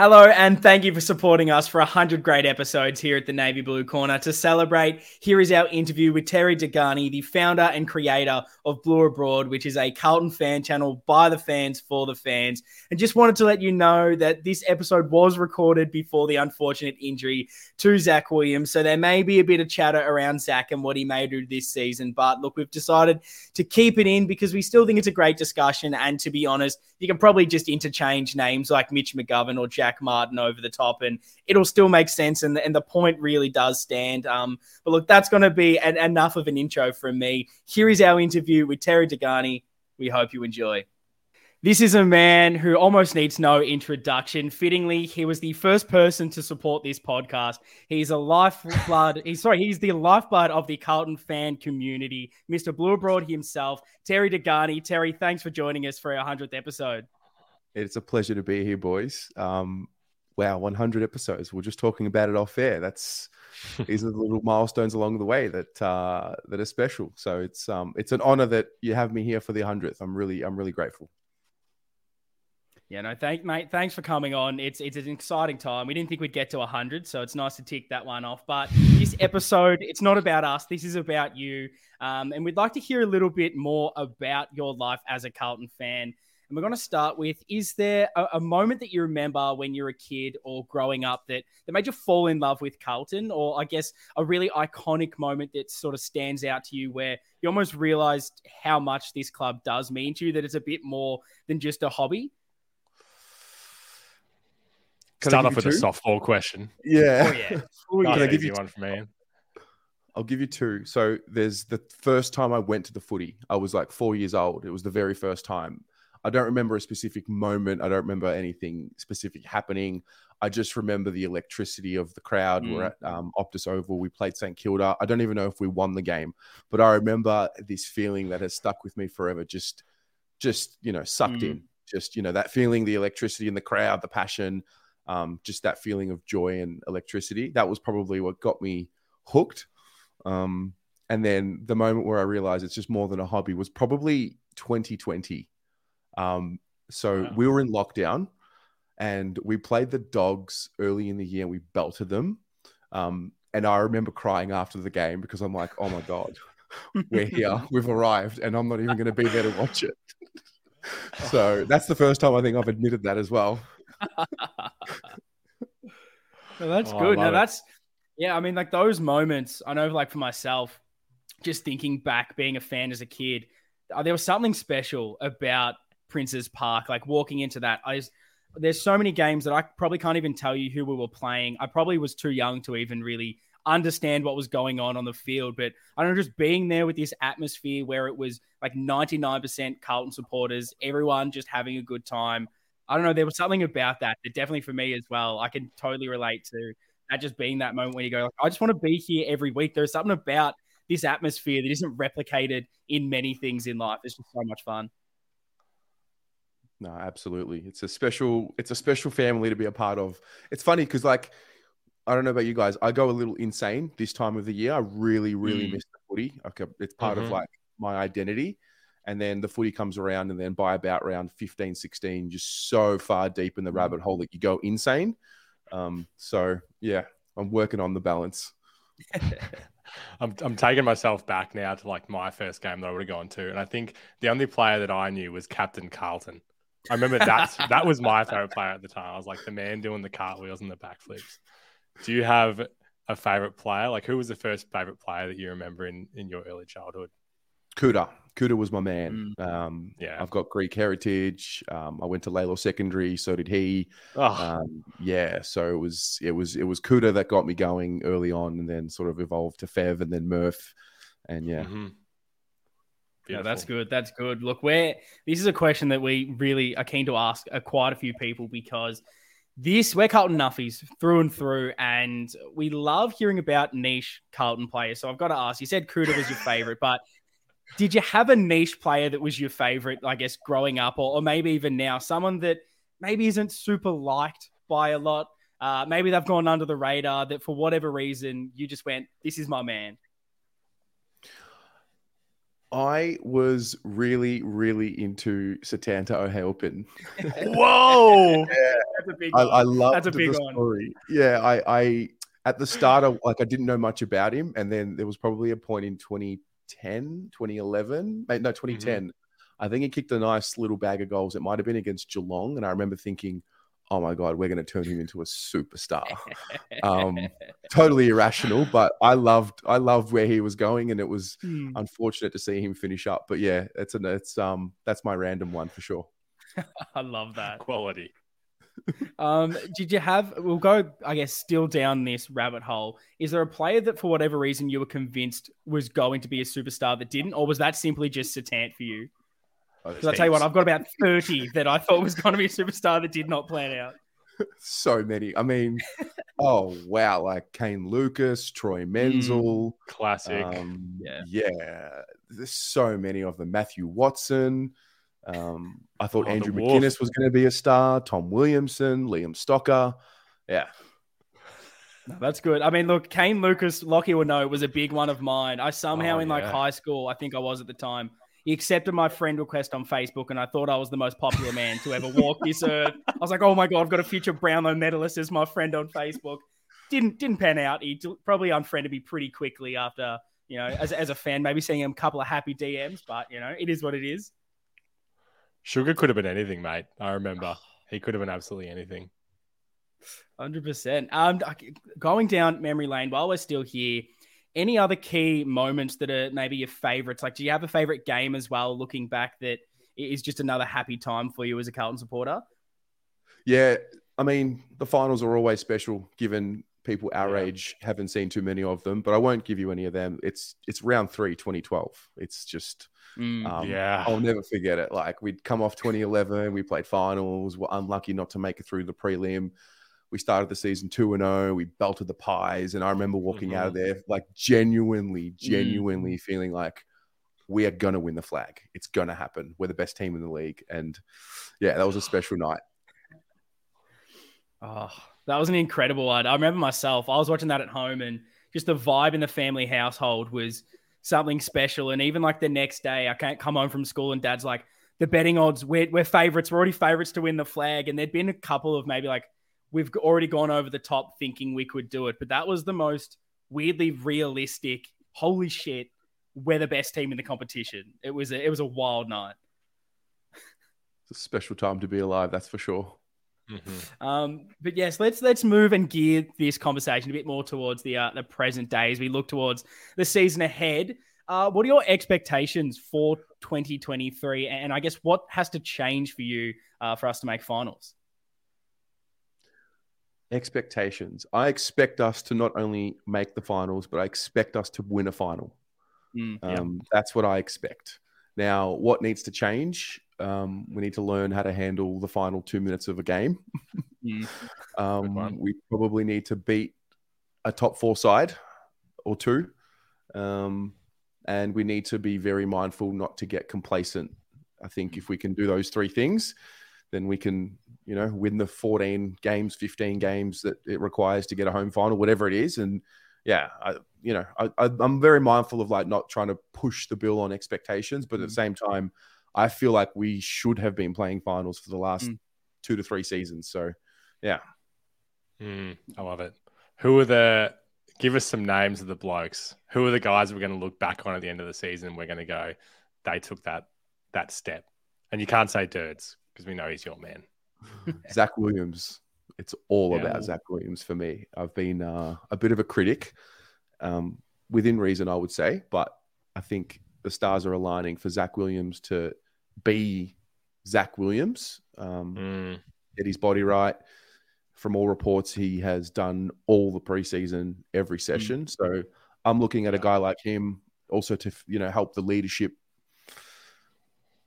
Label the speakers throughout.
Speaker 1: Hello, and thank you for supporting us for 100 great episodes here at the Navy Blue Corner. To celebrate, here is our interview with Terry Dehghani, the founder and creator of Blue Abroad, which is a Carlton fan channel by the fans for the fans. And just wanted to let you know that this episode was recorded before the unfortunate injury to Zach Williams. So there may be a bit of chatter around Zach and what he may do this season. But look, we've decided to keep it in because we still think it's a great discussion. And to be honest, you can probably just interchange names like Mitch McGovern or Jack. Martin over the top, and it'll still make sense. And, and the point really does stand. Um, but look, that's going to be an, enough of an intro from me. Here is our interview with Terry Dehghani. We hope you enjoy. This is a man who almost needs no introduction. Fittingly, he was the first person to support this podcast. He's a lifeblood. he's sorry, he's the lifeblood of the Carlton fan community. Mr. Blue Abroad himself, Terry Dehghani. Terry, thanks for joining us for our hundredth episode.
Speaker 2: It's a pleasure to be here, boys. Um, wow, 100 episodes. We're just talking about it off air. That's these are the little milestones along the way that uh, that are special. So it's um, it's an honor that you have me here for the hundredth. I'm really I'm really grateful.
Speaker 1: Yeah, no, thank mate. Thanks for coming on. It's it's an exciting time. We didn't think we'd get to hundred, so it's nice to tick that one off. But this episode, it's not about us. This is about you, um, and we'd like to hear a little bit more about your life as a Carlton fan. And we're going to start with Is there a, a, moment that you remember when you're a kid or growing up that, that made you fall in love with Carlton? Or I guess a really iconic moment that sort of stands out to you where you almost realized how much this club does mean to you, that it's a bit more than just a hobby?
Speaker 3: Can Start off with two? a softball question.
Speaker 2: Yeah. Oh, yeah.
Speaker 3: Ooh, Can I give you one for me?
Speaker 2: I'll give you two. So there's the first time I went to the footy. I was like four years old. It was the very first time. I don't remember a specific moment. I don't remember anything specific happening. I just remember the electricity of the crowd. Mm. We're at um, Optus Oval. We played St Kilda. I don't even know if we won the game, but I remember this feeling that has stuck with me forever. Just, just you know, sucked mm. in. Just you know that feeling, the electricity in the crowd, the passion, um, just that feeling of joy and electricity. That was probably what got me hooked. Um, and then the moment where I realized it's just more than a hobby was probably 2020 um, so wow. we were in lockdown and we played the dogs early in the year and we belted them. Um, and I remember crying after the game because I'm like, oh my God, we're here, we've arrived, and I'm not even going to be there to watch it. so that's the first time I think I've admitted that as
Speaker 1: well. that's oh, good. Now, that's, yeah, I mean, like those moments, I know, like for myself, just thinking back, being a fan as a kid, uh, there was something special about Princes Park, like walking into that, I just, there's so many games that I probably can't even tell you who we were playing. I probably was too young to even really understand what was going on on the field, but I don't know, just being there with this atmosphere where it was like 99% Carlton supporters, everyone just having a good time. I don't know, there was something about that that definitely for me as well, I can totally relate to that just being that moment where you go, like, I just want to be here every week. There's something about this atmosphere that isn't replicated in many things in life. It's just so much fun.
Speaker 2: No, absolutely. It's a special it's a special family to be a part of. It's funny because like I don't know about you guys, I go a little insane this time of the year. I really, really mm. miss the footy. Okay, it's part mm-hmm. of like my identity. And then the footy comes around, and then by about round 15, 16, just so far deep in the mm. rabbit hole that you go insane. Um, so yeah, I'm working on the balance.
Speaker 3: I'm, I'm taking myself back now to like my first game that I would have gone to. And I think the only player that I knew was Captain Carlton. I remember that that was my favorite player at the time. I was like the man doing the cartwheels and the backflips. Do you have a favorite player? Like who was the first favorite player that you remember in in your early childhood?
Speaker 2: Kouta. Kouta was my man. Mm. Um, yeah, I've got Greek heritage. Um, I went to Lalor Secondary, so did he. Oh. Um, yeah, so it was it was it was Kouta that got me going early on, and then sort of evolved to Fev, and then Murph, and yeah. Mm-hmm.
Speaker 1: Yeah, that's good. That's good. Look, where this is a question that we really are keen to ask uh, quite a few people because this we're Carlton Nuffies through and through, and we love hearing about niche Carlton players. So I've got to ask. You said Kouta was your favorite, but did you have a niche player that was your favorite? I guess growing up, or, or maybe even now, someone that maybe isn't super liked by a lot. Uh, maybe they've gone under the radar. That for whatever reason you just went, "This is my man."
Speaker 2: I was really, really into Setanta O'Halpin.
Speaker 3: Whoa!
Speaker 2: yeah,
Speaker 1: That's a big
Speaker 2: I,
Speaker 1: one.
Speaker 2: I love
Speaker 1: That's a big
Speaker 2: the
Speaker 1: one.
Speaker 2: story. Yeah, I, I at the start, I, like I didn't know much about him, and then there was probably a point in 2010, 2011, no, mm-hmm. 2010. I think he kicked a nice little bag of goals. It might have been against Geelong, and I remember thinking, "Oh my god, we're going to turn him into a superstar." um, totally irrational, but I loved, I loved where he was going, and it was
Speaker 1: Hmm.
Speaker 2: unfortunate to see him finish up. But yeah, it's an, it's um, that's my random one for sure.
Speaker 1: I love that.
Speaker 3: Quality.
Speaker 1: Um, did you have? We'll go. I guess still down this rabbit hole. Is there a player that, for whatever reason, you were convinced was going to be a superstar that didn't, or was that simply just Satan for you? Because I tell you what, I've got about thirty that I thought was going to be a superstar that did not plan out.
Speaker 2: so many. I mean, oh wow, like Kane Lucas, Troy Menzel.
Speaker 3: Classic.
Speaker 2: Um,
Speaker 1: Yeah.
Speaker 2: yeah. there's so many of them. Matthew Watson. Um, I thought
Speaker 3: Oh,
Speaker 2: Andrew. McGuinness was going to be a star. Tom Williamson, Liam Stocker. Yeah,
Speaker 1: No, That's good. I mean, look, Kane Lucas, Lockie will know, was a big one of mine. I somehow
Speaker 3: Oh,
Speaker 1: in like
Speaker 3: yeah.
Speaker 1: high school, I think I was at the time. He accepted my friend request on Facebook, and I thought I was the most popular man to ever walk this earth. I was like, "Oh my god, I've got a future Brownlow medalist as my friend on Facebook." Didn't didn't pan out. He probably unfriended me pretty quickly after you know, as, as a fan, maybe seeing him a couple of happy DMs, but you know, it is what it is.
Speaker 3: Sugar could have been anything, mate. I remember he could have been absolutely anything.
Speaker 1: Hundred percent. Um, going down memory lane while we're still here. Any other key moments that are maybe your favorites? Like, do you have a favorite game as well? Looking back, that is just another happy time for you as a Carlton supporter.
Speaker 2: yeah. I mean, the finals are always special, given people our
Speaker 3: Yeah.
Speaker 2: age haven't seen too many of them. But I won't give you any of them. It's it's round three, 2012. It's just
Speaker 1: Mm.
Speaker 2: Um,
Speaker 3: yeah.
Speaker 2: I'll never forget it. Like we'd come off 2011, we played finals, were unlucky not to make it through the prelim. We started the season two and zero. We belted the pies, and I remember walking out of mm-hmm. there like genuinely, genuinely mm. feeling like we are gonna win the flag. It's gonna happen. We're the best team in the league, and yeah, that was a special night.
Speaker 1: Oh, that was an incredible one. I remember myself. I was watching that at home, and just the vibe in the family household was something special. And even like the next day, I can't come home from school, and Dad's like, "The betting odds, we're, we're favorites. We're already favorites to win the flag." And there'd been a couple of maybe like we've already gone over the top, thinking we could do it, but that was the most weirdly realistic. Holy shit, we're the best team in the competition. It was a, it was a wild night.
Speaker 2: It's a special time to be alive, that's for sure.
Speaker 3: Mhm.
Speaker 1: Um, but yes, let's let's move and gear this conversation a bit more towards the uh, the present day as we look towards the season ahead. Uh, what are your expectations for 2023, and I guess what has to change for you uh, for us to make finals?
Speaker 2: Expectations. I expect us to not only make the finals, but I expect us to win a final.
Speaker 1: Mm, yeah.
Speaker 2: Um, That's what I expect. Now, what needs to change? Um, we need to learn how to handle the final two minutes of a game.
Speaker 1: Mm.
Speaker 2: Um, we probably need to beat a top four side or two. Um, and we need to be very mindful not to get complacent. I think if we can do those three things, then we can, you know, win the 14 games, 15 games that it requires to get a home final, whatever it is. And yeah, I, you know, I, I, I'm very mindful of like not trying to push the bill on expectations, but at the same time, I feel like we should have been playing finals for the last
Speaker 1: Mm.
Speaker 2: two to three seasons. So yeah,
Speaker 3: Mm, I love it. Who are the? Give us some names of the blokes. Who are the guys we're going to look back on at the end of the season? We're going to go. They took that that step, and you can't say Dirds because we know he's your man.
Speaker 2: Zach Williams. It's all
Speaker 3: Yeah.
Speaker 2: about Zach Williams for me. I've been uh, a bit of a critic, um, within reason, I would say, but I think the stars are aligning for Zach Williams to be Zach Williams, um,
Speaker 3: Mm,
Speaker 2: get his body right. From all reports, he has done all the preseason, every session. So I'm looking at a guy like him also to you know help the leadership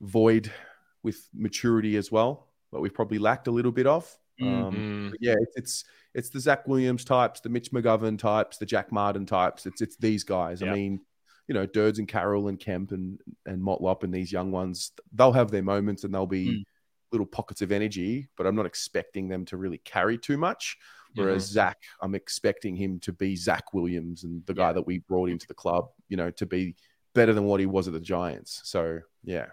Speaker 2: void with maturity as well, but we've probably lacked a little bit of. Um,
Speaker 3: mm,
Speaker 2: but yeah, it's, it's it's the Zach Williams types, the Mitch McGovern types, the Jack Martin types. It's it's these guys.
Speaker 3: Yeah.
Speaker 2: I mean, you know, Dirds and Carroll and Kemp and and Motlop and these young ones, they'll have their moments and they'll be
Speaker 1: Mm.
Speaker 2: little pockets of energy, but I'm not expecting them to really carry too much. Whereas
Speaker 3: Mhm.
Speaker 2: Zach, I'm expecting him to be Zach Williams and the guy that we brought into the club, you know, to be better than what he was at the Giants. So yeah,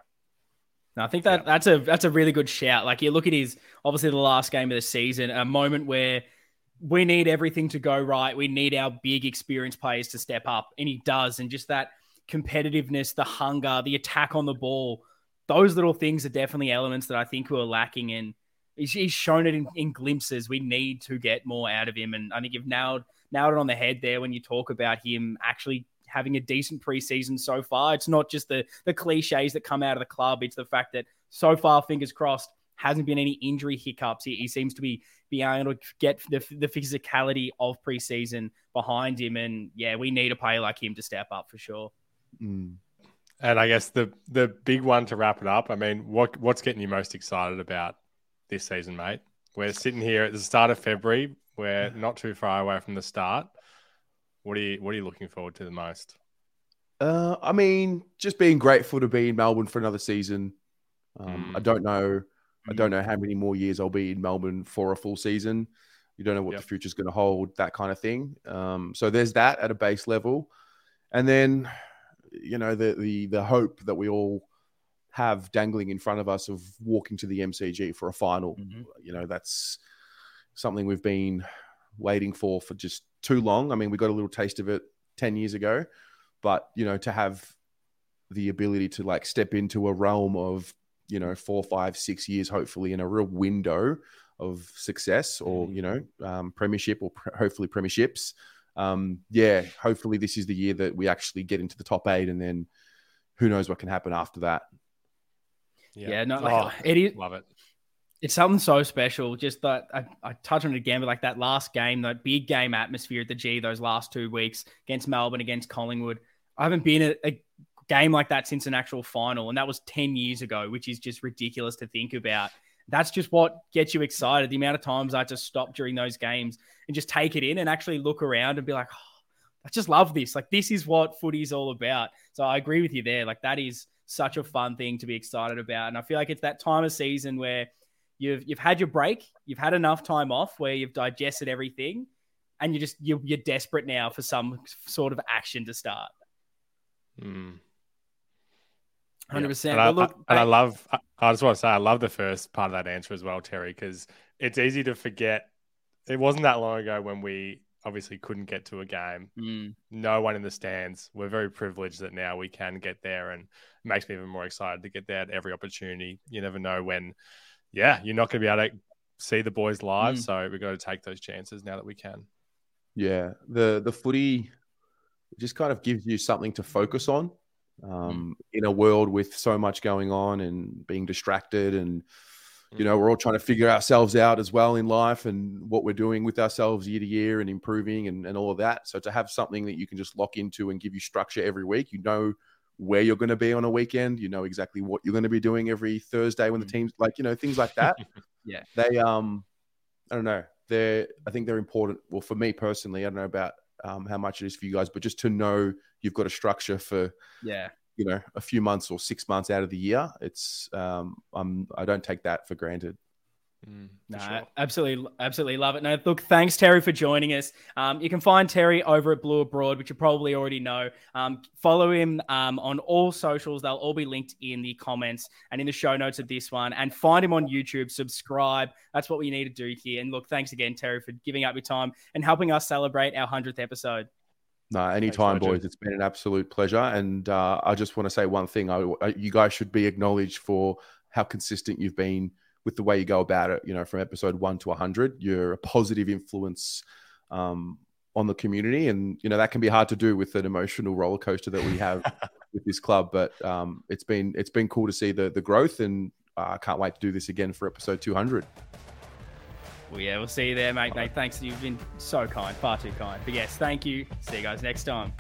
Speaker 1: No, I think that yeah. that's a that's a really good shout. Like you look at his obviously the last game of the season, a moment where we need everything to go right. We need our big experienced players to step up, and he does. And just that competitiveness, the hunger, the attack on the ball, those little things are definitely elements that I think we were lacking. And he's, he's shown it in, in, glimpses. We need to get more out of him, and I think you've nailed nailed it on the head there when you talk about him actually having a decent preseason so far. It's not just the the cliches that come out of the club. It's the fact that so far, fingers crossed, hasn't been any injury hiccups. He, he seems to be being able to get the, the physicality of preseason behind him. And yeah, we need a player like him to step up for sure.
Speaker 3: Mm. And I guess the the big one to wrap it up. I mean, what what's getting you most excited about this season, mate? We're sitting here at the start of February. We're not too far away from the start. What are you What are you looking forward to the most?
Speaker 2: Uh, I mean, just being grateful to be in Melbourne for another season. Um, mm. I don't know I don't know how many more years I'll be in Melbourne for a full season. You don't know what yep. the future's going to hold, that kind of thing. Um, so there's that at a base level, and then you know the the the hope that we all have dangling in front of us of walking to the MCG for a final. Mm-hmm. You know that's something we've been waiting for for just too long. I mean, we got a little taste of it ten years ago, but you know to have the ability to like step into a realm of you know four, five, six years, hopefully in a real window of success or mm. you know um, premiership or pr- hopefully premierships. Um, yeah, hopefully this is the year that we actually get into the top eight, and then who knows what can happen after that.
Speaker 1: Yeah, yeah no, like, oh, it is.
Speaker 3: Love it.
Speaker 1: It's something so special. Just that I, I touch on it again, but like that last game, that big game atmosphere at the G, those last two weeks against Melbourne, against Collingwood. I haven't been at a game like that since an actual final, and that was 10 years ago, which is just ridiculous to think about. That's just what gets you excited. The amount of times I just stop during those games and just take it in and actually look around and be like, oh, I just love this. Like, this is what footy is all about. So I agree with you there. Like, that is such a fun thing to be excited about. And I feel like it's that time of season where you've you've had your break, you've had enough time off where you've digested everything, and you just you're, you're desperate now for some sort of action to start.
Speaker 3: Mm.
Speaker 1: Hundred yeah. percent.
Speaker 3: And, I, look, I, and I love. I just want to say I love the first part of that answer as well, Terry, because it's easy to forget. It wasn't that long ago when we obviously couldn't get to a game.
Speaker 1: Mm.
Speaker 3: No one in the stands. We're very privileged that now we can get there, and it makes me even more excited to get there at every opportunity. You never know when. Yeah, you're not going to be able to see the boys live, mm. so we've got to take those chances now that we can.
Speaker 2: Yeah, the the footy just kind of gives you something to focus on Mm. um, in a world with so much going on and being distracted and you know mm. we're all trying to figure ourselves out as well in life and what we're doing with ourselves year to year and improving and, and all of that so to have something that you can just lock into and give you structure every week you know where you're going to be on a weekend you know exactly what you're going to be doing every thursday when the mm. team's like you know things like that
Speaker 1: yeah
Speaker 2: they um i don't know they're i think they're important well for me personally i don't know about um, how much it is for you guys, but just to know you've got a structure for
Speaker 1: yeah
Speaker 2: you know a few months or six months out of the year. It's um, I'm I don't take that for granted.
Speaker 1: Mm, no, sure. absolutely, absolutely love it. No, look, thanks Terry for joining us. Um, you can find Terry over at Blue Abroad, which you probably already know. Um, follow him um, on all socials; they'll all be linked in the comments and in the show notes of this one. And find him on YouTube. Subscribe. That's what we need to do here. And look, thanks again, Terry, for giving up your time and helping us celebrate our hundredth episode.
Speaker 2: No, anytime, boys. It's been an absolute pleasure. And uh, I just want to say one thing: I, you guys should be acknowledged for how consistent you've been with the way you go about it. You know, from episode one to 100, you're a positive influence um, on the community, and you know that can be hard to do with an emotional roller coaster that we have with this club. But um, it's been it's been cool to see the the growth, and uh, I can't wait to do this again for episode 200.
Speaker 1: Well, yeah, we'll see you there, mate. Mate, thanks. You've been so kind, far too kind. But yes, thank you. See you guys next time.